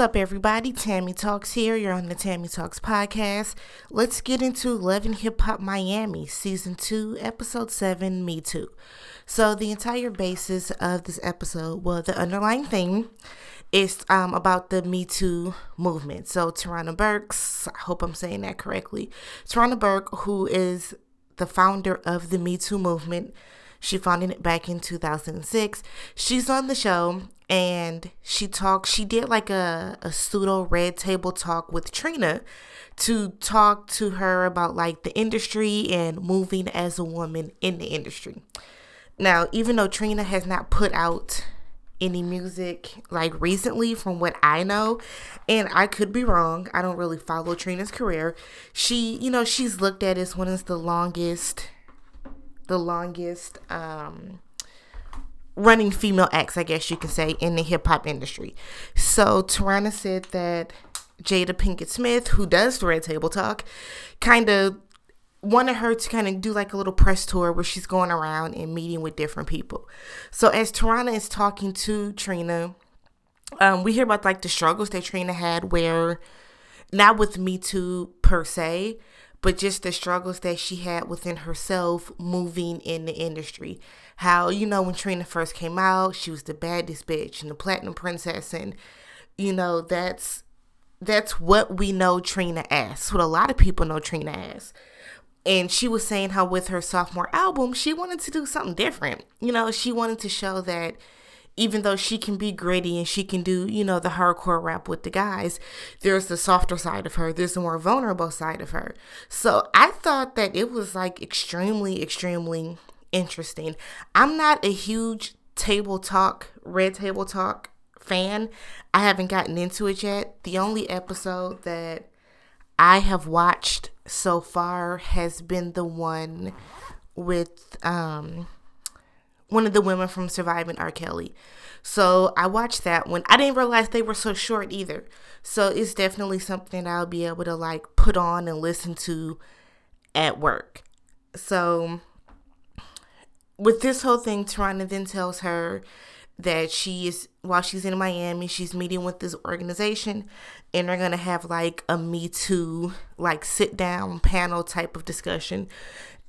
up, everybody? Tammy Talks here. You're on the Tammy Talks podcast. Let's get into Love and Hip Hop Miami, Season 2, Episode 7, Me Too. So, the entire basis of this episode, well, the underlying theme is um, about the Me Too movement. So, Tarana Burks, I hope I'm saying that correctly. Tarana Burke, who is the founder of the Me Too movement, she founded it back in 2006. She's on the show and she talked, she did like a, a pseudo red table talk with Trina to talk to her about like the industry and moving as a woman in the industry. Now, even though Trina has not put out any music like recently from what I know and I could be wrong I don't really follow Trina's career she you know she's looked at as one of the longest the longest um, running female acts, I guess you can say, in the hip hop industry. So Tarana said that Jada Pinkett Smith, who does the Red Table Talk, kind of wanted her to kind of do like a little press tour where she's going around and meeting with different people. So as Tarana is talking to Trina, um, we hear about like the struggles that Trina had where not with Me Too per se, but just the struggles that she had within herself moving in the industry. How, you know, when Trina first came out, she was the baddest bitch and the platinum princess and you know, that's that's what we know Trina as. What a lot of people know Trina as. And she was saying how with her sophomore album, she wanted to do something different. You know, she wanted to show that even though she can be gritty and she can do, you know, the hardcore rap with the guys, there's the softer side of her, there's the more vulnerable side of her. So I thought that it was like extremely, extremely interesting. I'm not a huge table talk, red table talk fan. I haven't gotten into it yet. The only episode that I have watched so far has been the one with um one of the women from Surviving R. Kelly. So I watched that one. I didn't realize they were so short either. So it's definitely something I'll be able to like put on and listen to at work. So with this whole thing, Tarana then tells her that she is while she's in Miami, she's meeting with this organization and they're gonna have like a Me Too like sit down panel type of discussion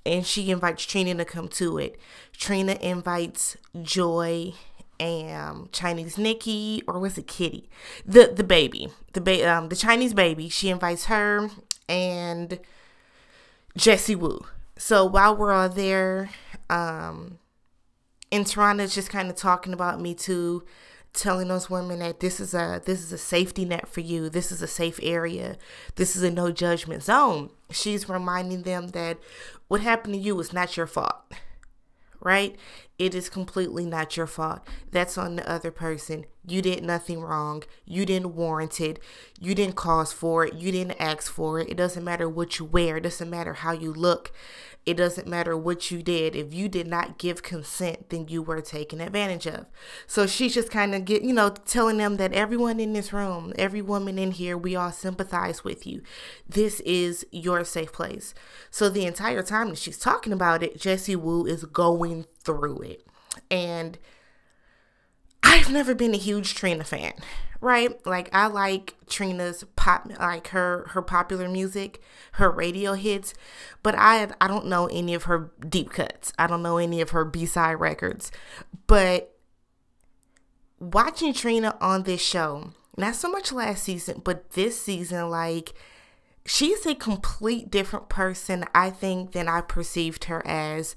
and she invites Trina to come to it. Trina invites Joy and Chinese Nikki, or was it Kitty? The the baby, the ba- um the Chinese baby. She invites her and Jessie Woo. So while we're all there, um, and Tarana's just kind of talking about Me Too telling those women that this is a this is a safety net for you. This is a safe area. This is a no judgment zone. She's reminding them that what happened to you is not your fault right it is completely not your fault that's on the other person you did nothing wrong you didn't warrant it you didn't cause for it you didn't ask for it it doesn't matter what you wear it doesn't matter how you look it doesn't matter what you did. If you did not give consent, then you were taken advantage of. So she's just kind of get, you know, telling them that everyone in this room, every woman in here, we all sympathize with you. This is your safe place. So the entire time that she's talking about it, Jessie Woo is going through it. And I've never been a huge Trina fan right? Like I like Trina's pop like her her popular music, her radio hits, but I I don't know any of her deep cuts. I don't know any of her B-side records. But watching Trina on this show, not so much last season, but this season like she's a complete different person I think than I perceived her as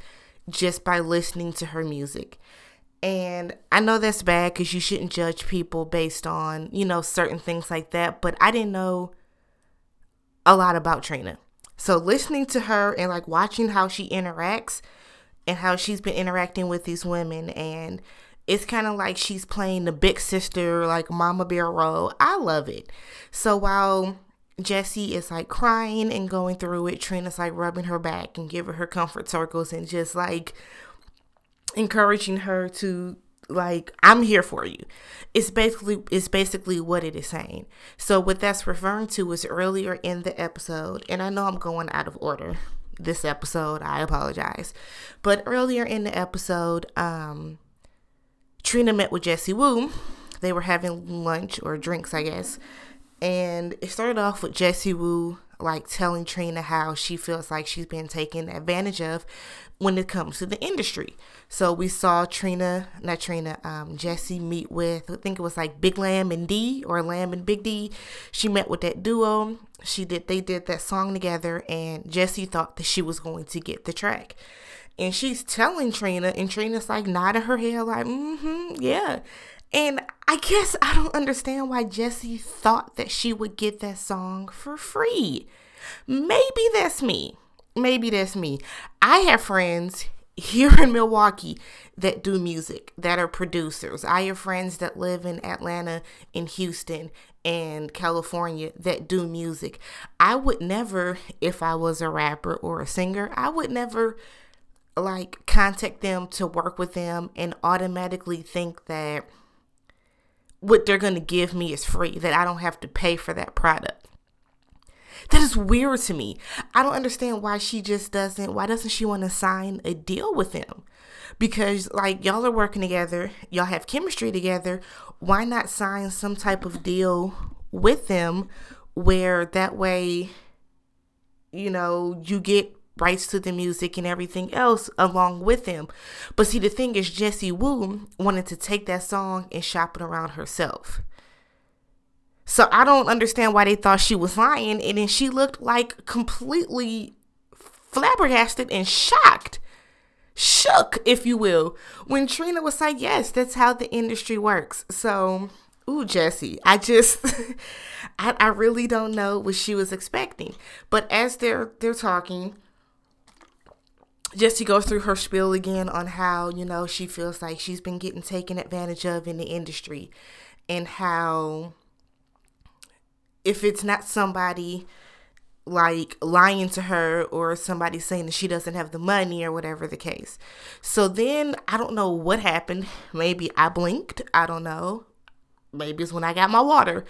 just by listening to her music. And I know that's bad because you shouldn't judge people based on, you know, certain things like that. But I didn't know a lot about Trina. So listening to her and like watching how she interacts and how she's been interacting with these women and it's kind of like she's playing the big sister like mama bear role. I love it. So while Jessie is like crying and going through it, Trina's like rubbing her back and giving her comfort circles and just like encouraging her to like i'm here for you. It's basically it's basically what it is saying. So what that's referring to is earlier in the episode and i know i'm going out of order this episode i apologize but earlier in the episode um trina met with Jessie Woo they were having lunch or drinks, I guess. And it started off with Jessie Woo like telling Trina how she feels like she's been taken advantage of when it comes to the industry. So we saw Trina, not Trina, um, Jessie meet with, I think it was like Big Lamb and D or Lamb and Big D. She met with that duo. She did, they did that song together, and Jessie thought that she was going to get the track. And she's telling Trina, and Trina's like nodding her head, like, mm hmm, yeah. And I guess I don't understand why Jessie thought that she would get that song for free. Maybe that's me. Maybe that's me. I have friends here in Milwaukee that do music, that are producers. I have friends that live in Atlanta, in Houston, and California that do music. I would never, if I was a rapper or a singer, I would never like contact them to work with them and automatically think that what they're going to give me is free, that I don't have to pay for that product. That is weird to me. I don't understand why she just doesn't, why doesn't she want to sign a deal with him? Because, like, y'all are working together, y'all have chemistry together. Why not sign some type of deal with them where that way, you know, you get rights to the music and everything else along with him. But see, the thing is, Jessie Woo wanted to take that song and shop it around herself. So I don't understand why they thought she was lying. And then she looked like completely flabbergasted and shocked. Shook, if you will, when Trina was like, Yes, that's how the industry works. So, ooh, Jessie, I just. I, I really don't know what she was expecting. But as they're they're talking, Jessie goes through her spiel again on how, you know, she feels like she's been getting taken advantage of in the industry and how if it's not somebody like lying to her or somebody saying that she doesn't have the money or whatever the case. So then I don't know what happened. Maybe I blinked. I don't know. Maybe it's when I got my water.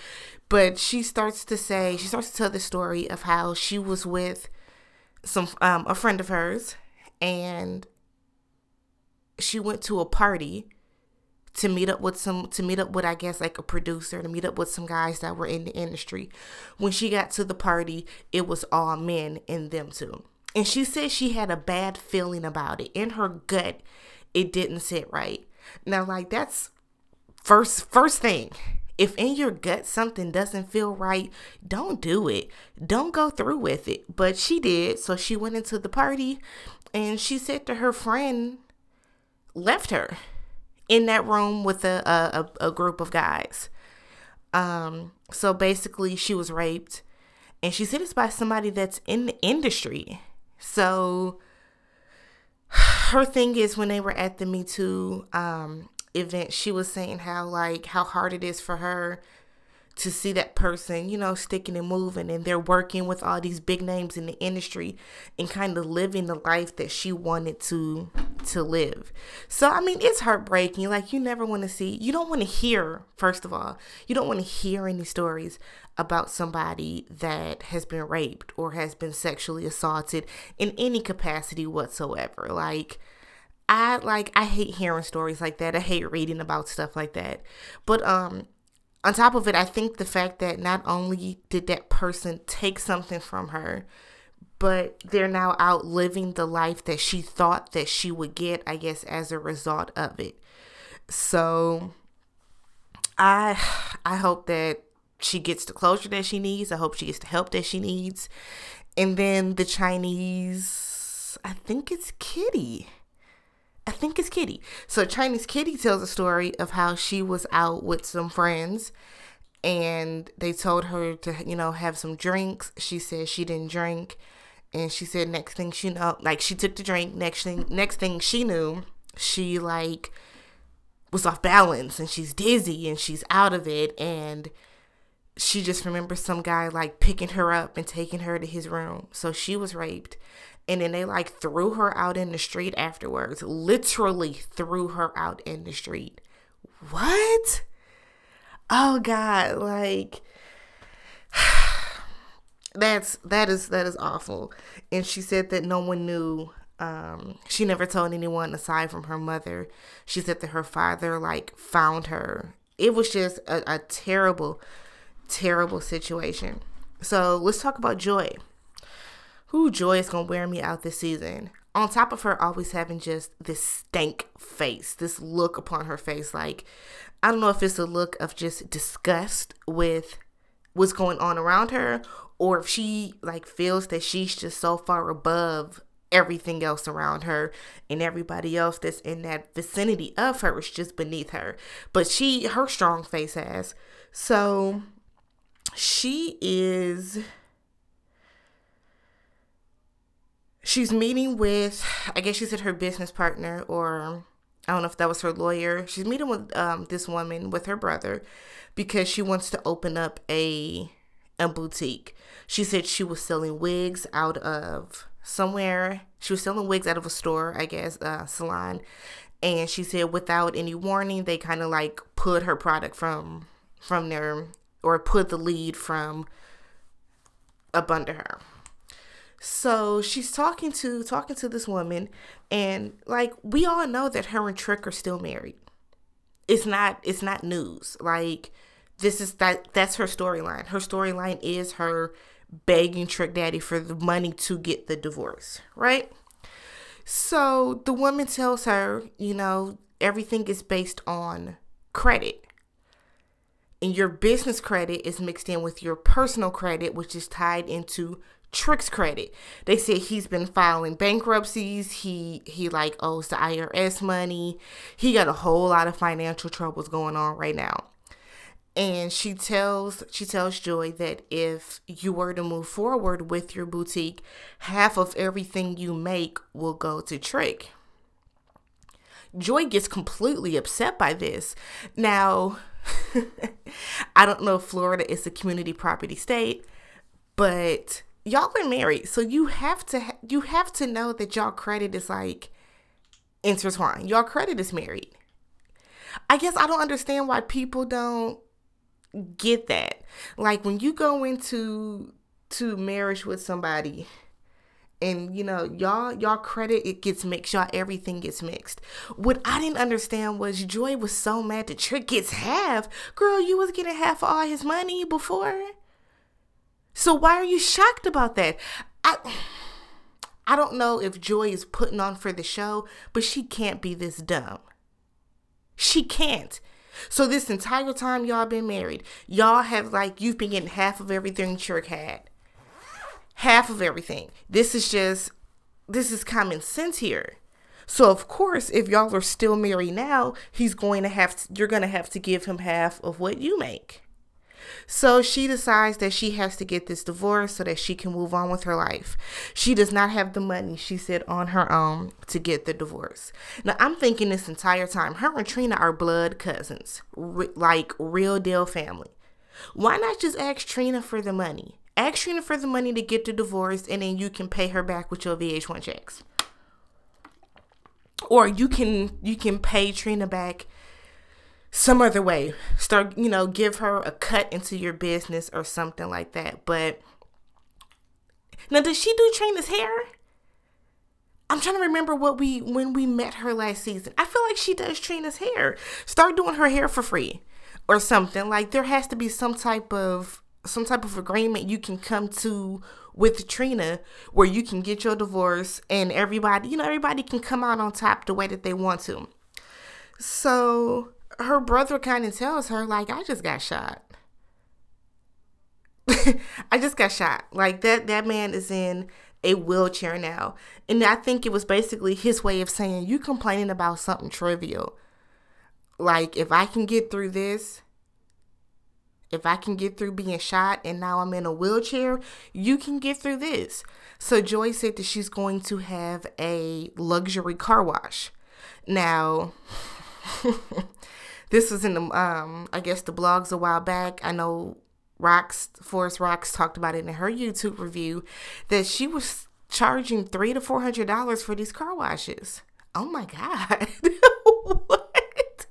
But she starts to say, she starts to tell the story of how she was with some um, a friend of hers and she went to a party to meet up with some to meet up with I guess like a producer to meet up with some guys that were in the industry. When she got to the party, it was all men and them too. And she said she had a bad feeling about it. In her gut, it didn't sit right. Now like that's first first thing. If in your gut something doesn't feel right, don't do it. Don't go through with it. But she did. So she went into the party and she said to her friend left her in that room with a, a, a group of guys. Um, so basically, she was raped, and she said it's by somebody that's in the industry. So her thing is when they were at the Me Too um, event, she was saying how like how hard it is for her to see that person, you know, sticking and moving and they're working with all these big names in the industry and kind of living the life that she wanted to to live. So I mean, it's heartbreaking. Like you never want to see, you don't want to hear, first of all, you don't want to hear any stories about somebody that has been raped or has been sexually assaulted in any capacity whatsoever. Like I like I hate hearing stories like that. I hate reading about stuff like that. But um on top of it, I think the fact that not only did that person take something from her, but they're now out living the life that she thought that she would get, I guess, as a result of it. So I I hope that she gets the closure that she needs. I hope she gets the help that she needs. And then the Chinese, I think it's Kitty. I think it's Kitty. So Chinese Kitty tells a story of how she was out with some friends and they told her to, you know, have some drinks. She said she didn't drink. And she said next thing she know like she took the drink, next thing next thing she knew, she like was off balance and she's dizzy and she's out of it and she just remembers some guy like picking her up and taking her to his room. So she was raped. And then they like threw her out in the street afterwards. Literally threw her out in the street. What? Oh god. Like that's that is that is awful. And she said that no one knew um she never told anyone aside from her mother. She said that her father like found her. It was just a, a terrible, terrible situation. So let's talk about Joy. Who Joy is gonna wear me out this season. On top of her always having just this stank face, this look upon her face, like I don't know if it's a look of just disgust with what's going on around her, or if she like feels that she's just so far above everything else around her and everybody else that's in that vicinity of her is just beneath her but she her strong face has so she is she's meeting with i guess she said her business partner or i don't know if that was her lawyer she's meeting with um, this woman with her brother because she wants to open up a a boutique she said she was selling wigs out of somewhere. She was selling wigs out of a store, I guess, uh, salon. And she said without any warning, they kind of like put her product from from there or put the lead from up under her. So she's talking to talking to this woman, and like we all know that her and Trick are still married. It's not it's not news. Like this is that that's her storyline. Her storyline is her begging Trick Daddy for the money to get the divorce, right? So the woman tells her, you know, everything is based on credit. And your business credit is mixed in with your personal credit, which is tied into Trick's credit. They said he's been filing bankruptcies. He he like owes the IRS money. He got a whole lot of financial troubles going on right now and she tells she tells joy that if you were to move forward with your boutique half of everything you make will go to trick joy gets completely upset by this now i don't know if florida is a community property state but y'all are married so you have to you have to know that y'all credit is like intertwined y'all credit is married i guess i don't understand why people don't get that. Like when you go into to marriage with somebody and you know y'all y'all credit it gets mixed. Y'all everything gets mixed. What i didn't understand was joy was so mad that trick gets half girl you was getting half of all his money before. So why are you shocked about that? I i don't know if joy is putting on for the show but she can't be this dumb. She can't. So this entire time y'all been married, y'all have like you've been getting half of everything Trick had. Half of everything. This is just this is common sense here. So of course, if y'all are still married now, he's going to have to, you're going to have to give him half of what you make. So she decides that she has to get this divorce so that she can move on with her life. She does not have the money, she said, on her own to get the divorce. Now, I'm thinking this entire time, her and Trina are blood cousins, like real deal family. Why not just ask Trina for the money? Ask Trina for the money to get the divorce, and then you can pay her back with your VH1 checks. Or you can you can pay Trina back some other way. Start, you know, give her a cut into your business or something like that. But now, does she do Trina's hair? I'm trying to remember what we when we met her last season. I feel like she does Trina's hair. Start doing her hair for free or something. Like there has to be some type of some type of agreement you can come to with Trina where you can get your divorce and everybody, you know, everybody can come out on top the way that they want to. So her brother kind of tells her like I just got shot. I just got shot. Like that that man is in a wheelchair now. And I think it was basically his way of saying you complaining about something trivial. Like if I can get through this, if I can get through being shot and now I'm in a wheelchair, you can get through this. So Joy said that she's going to have a luxury car wash. Now this was in the um I guess the blogs a while back. I know Rocks Forest Rocks talked about it in her YouTube review that she was charging three to four hundred dollars for these car washes. Oh my god. what?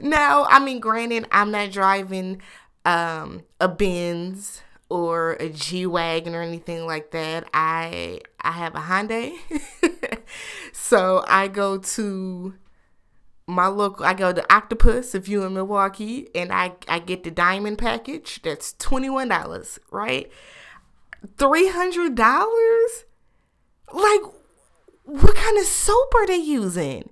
Now, I mean granted, I'm not driving um a Benz or a G Wagon or anything like that. I I have a Hyundai. so I go to my local I go to Octopus if you in Milwaukee and I I get the diamond package that's $21, right? $300? Like what kind of soap are they using?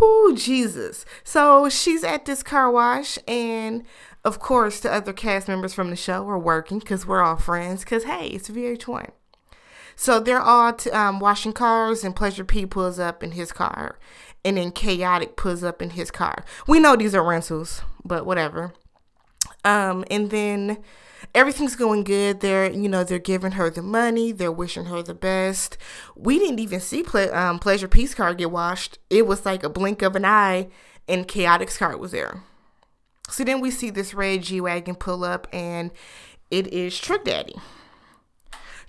Whoo, Jesus. So she's at this car wash, and of course, the other cast members from the show are working because we're all friends. Because, hey, it's VH1. So they're all t- um, washing cars, and Pleasure P pulls up in his car, and then Chaotic pulls up in his car. We know these are rentals, but whatever. Um, and then everything's going good. They're, you know, they're giving her the money. They're wishing her the best. We didn't even see ple- um, Pleasure P's car get washed. It was like a blink of an eye, and Chaotic's car was there. So then we see this red G wagon pull up, and it is Trick Daddy.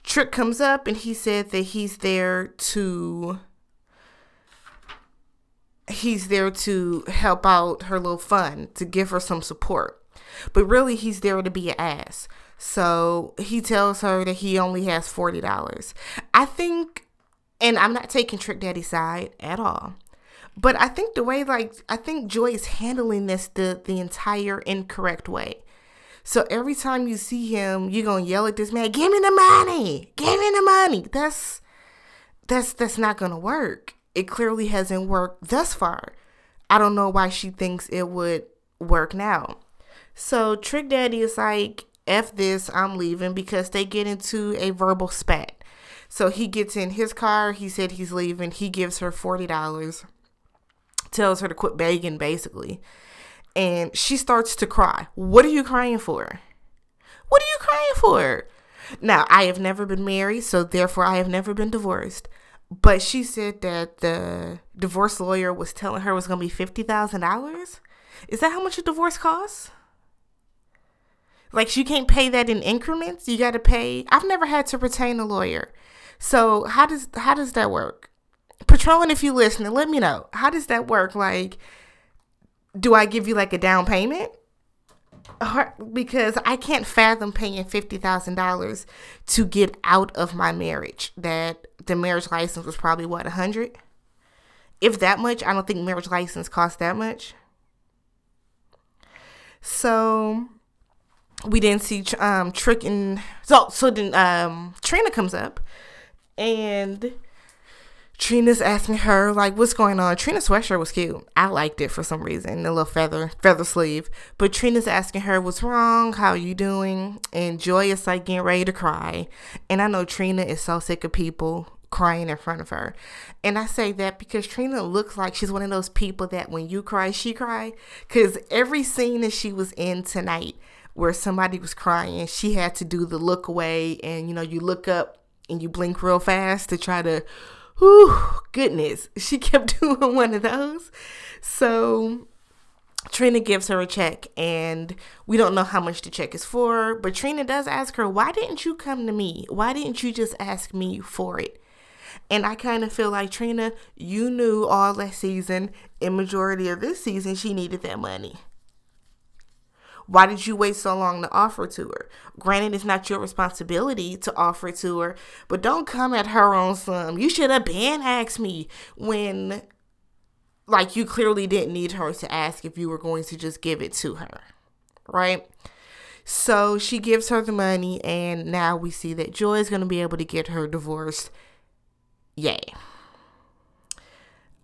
Trick comes up, and he said that he's there to he's there to help out her little fun, to give her some support. But really, he's there to be an ass. So he tells her that he only has $40. I think, and I'm not taking Trick Daddy's side at all. But I think the way, like, I think Joy is handling this the, the entire incorrect way. So every time you see him, you're gonna yell at this man, "Give me the money! Give me the money!" That's that's that's not gonna work. It clearly hasn't worked thus far. I don't know why she thinks it would work now. So Trick Daddy is like, F this, I'm leaving because they get into a verbal spat. So he gets in his car, he said he's leaving, he gives her $40, tells her to quit begging basically. And she starts to cry. What are you crying for? What are you crying for? Now, I have never been married, so therefore I have never been divorced. But she said that the divorce lawyer was telling her it was going to be $50,000. Is that how much a divorce costs? Like you can't pay that in increments. You got to pay. I've never had to retain a lawyer. So how does how does that work? Patron, if you listening, let me know. How does that work? Like, do I give you like a down payment? Because I can't fathom paying fifty thousand dollars to get out of my marriage. That the marriage license was probably what a hundred, if that much. I don't think marriage license costs that much. So we didn't see um Trick and so so then um Trina comes up and Trina's asking her like what's going on. Trina's sweatshirt was cute. I liked it for some reason, the little feather feather sleeve. But Trina's asking her what's wrong, how you doing, and Joy is like getting ready to cry. And I know Trina is so sick of people crying in front of her. And I say that because Trina looks like she's one of those people that when you cry, she cry. Cause every scene that she was in tonight where somebody was crying, she had to do the look away and you know, you look up and you blink real fast to try to whew, goodness. She kept doing one of those. So Trina gives her a check and we don't know how much the check is for, but Trina does ask her, Why didn't you come to me? Why didn't you just ask me for it? And I kind of feel like Trina, you knew all that season, and majority of this season, she needed that money. Why did you wait so long to offer to her? Granted, it's not your responsibility to offer to her, but don't come at her on some. You should have been asked me when, like, you clearly didn't need her to ask if you were going to just give it to her, right? So she gives her the money, and now we see that Joy is going to be able to get her divorced. Yay.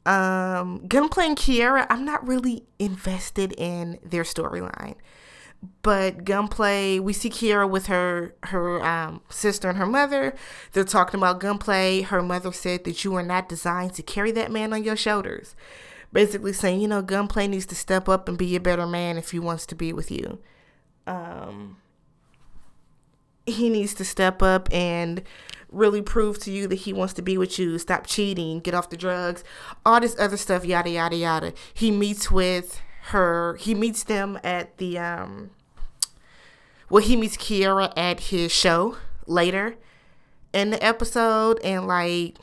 Um, Gunplay and Kiera, I'm not really invested in their storyline but gunplay we see Kiera with her her um, sister and her mother. They're talking about gunplay. Her mother said that you are not designed to carry that man on your shoulders. Basically saying you know gunplay needs to step up and be a better man if he wants to be with you. Um he needs to step up and really prove to you that he wants to be with you. Stop cheating. Get off the drugs. All this other stuff yada yada yada. He meets with her he meets them at the um well he meets Kiera at his show later in the episode and like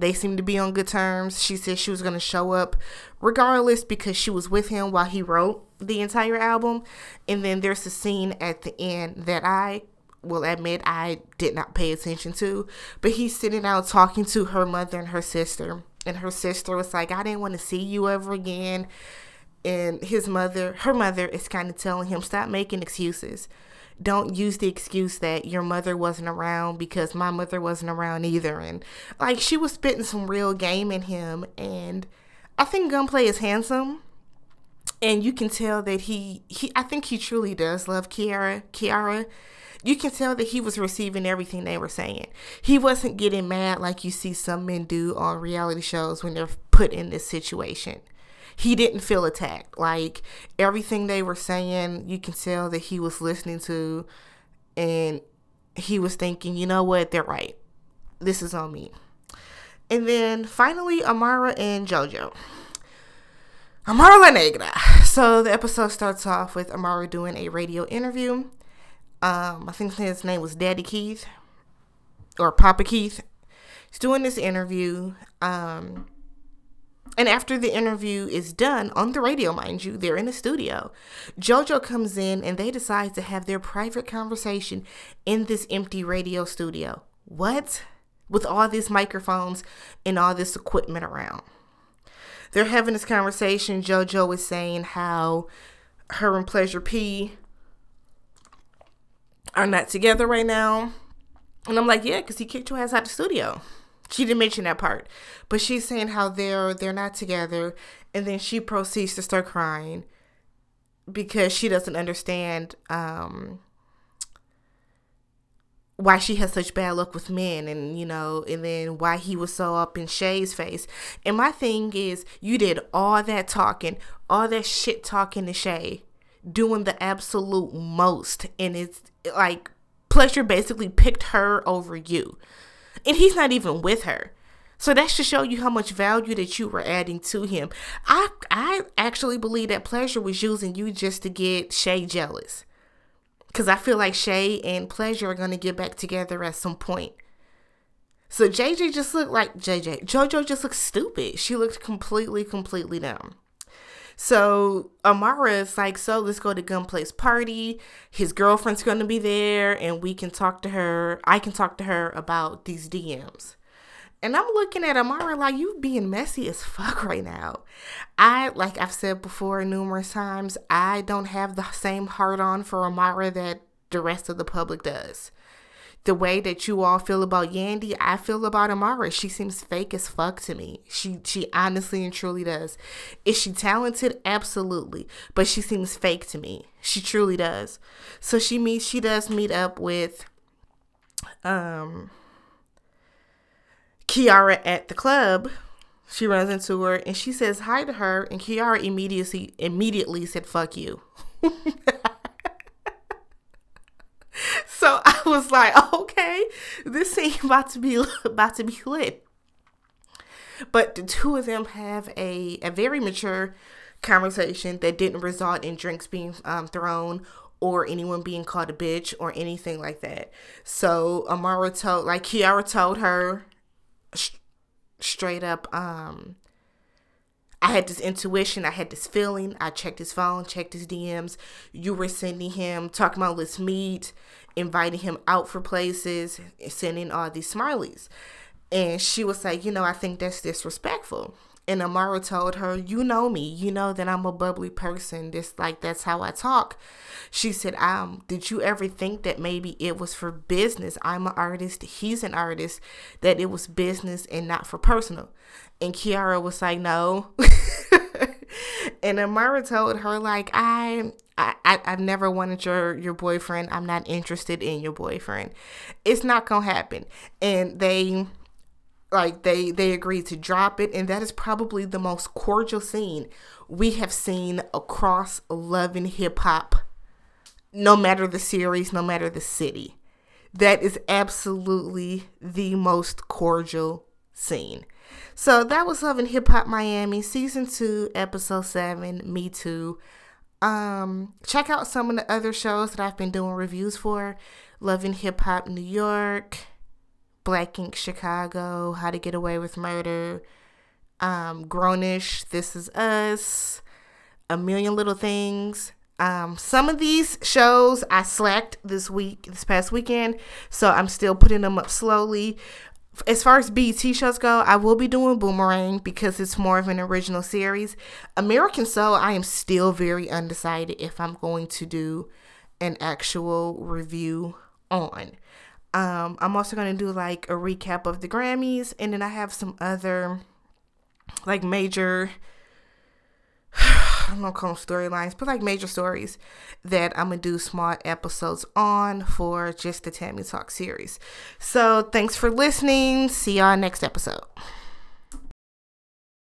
they seem to be on good terms. She said she was going to show up regardless because she was with him while he wrote the entire album. And then there's a scene at the end that I will admit I did not pay attention to, but he's sitting out talking to her mother and her sister and her sister was like, I didn't want to see you ever again. And his mother, her mother, is kind of telling him, Stop making excuses. Don't use the excuse that your mother wasn't around because my mother wasn't around either. And like she was spitting some real game in him. And I think Gunplay is handsome. And you can tell that he, he I think he truly does love Kiara. Kiara you can tell that he was receiving everything they were saying. He wasn't getting mad like you see some men do on reality shows when they're put in this situation. He didn't feel attacked. Like everything they were saying, you can tell that he was listening to and he was thinking, you know what, they're right. This is on me. And then finally, Amara and JoJo. Amara La Negra. So the episode starts off with Amara doing a radio interview um, I think his name was Daddy Keith or Papa Keith. He's doing this interview. Um, and after the interview is done on the radio, mind you, they're in the studio. JoJo comes in and they decide to have their private conversation in this empty radio studio. What? With all these microphones and all this equipment around. They're having this conversation. JoJo is saying how her and Pleasure P are not together right now. And I'm like, yeah, because he kicked your ass out of the studio. She didn't mention that part, but she's saying how they're they're not together, and then she proceeds to start crying because she doesn't understand um, why she has such bad luck with men, and you know, and then why he was so up in Shay's face. And my thing is, you did all that talking, all that shit talking to Shay, doing the absolute most, and it's like pleasure basically picked her over you. And he's not even with her. So that should show you how much value that you were adding to him. I I actually believe that pleasure was using you just to get Shay jealous. Cause I feel like Shay and Pleasure are gonna get back together at some point. So JJ just looked like JJ. JoJo just looked stupid. She looked completely, completely dumb. So Amara is like, so let's go to Gunplay's party. His girlfriend's going to be there, and we can talk to her. I can talk to her about these DMs. And I'm looking at Amara like you being messy as fuck right now. I like I've said before numerous times, I don't have the same heart on for Amara that the rest of the public does the way that you all feel about Yandy, I feel about Amara. She seems fake as fuck to me. She she honestly and truly does. Is she talented? Absolutely. But she seems fake to me. She truly does. So she meets she does meet up with um Kiara at the club. She runs into her and she says hi to her and Kiara immediately immediately said fuck you. So I was like, okay, this ain't about to be about to be lit. But the two of them have a, a very mature conversation that didn't result in drinks being um, thrown or anyone being called a bitch or anything like that. So Amara told, like Kiara told her sh- straight up, um, I had this intuition, I had this feeling. I checked his phone, checked his DMs. You were sending him, talking about let's meet inviting him out for places, sending all these smileys. And she was like, you know, I think that's disrespectful. And Amara told her, You know me. You know that I'm a bubbly person. This like that's how I talk. She said, Um, did you ever think that maybe it was for business? I'm an artist, he's an artist, that it was business and not for personal. And Kiara was like, No. and Amara told her, like, I I, I I've never wanted your your boyfriend. I'm not interested in your boyfriend. It's not gonna happen. And they like they they agreed to drop it and that is probably the most cordial scene we have seen across love and hip hop no matter the series no matter the city that is absolutely the most cordial scene so that was love and hip hop miami season 2 episode 7 me too um, check out some of the other shows that I've been doing reviews for Love and Hip Hop New York, Black Ink Chicago, How to Get Away with Murder, um, Grownish, This Is Us, A Million Little Things. Um, some of these shows I slacked this week, this past weekend, so I'm still putting them up slowly. As far as BET shows go, I will be doing Boomerang because it's more of an original series. American Soul, I am still very undecided if I'm going to do an actual review on. Um, I'm also going to do like a recap of the Grammys, and then I have some other like major I don't know call them storylines, but like major stories that I'm gonna do small episodes on for just the Tammy Talk series. So thanks for listening. See y'all next episode.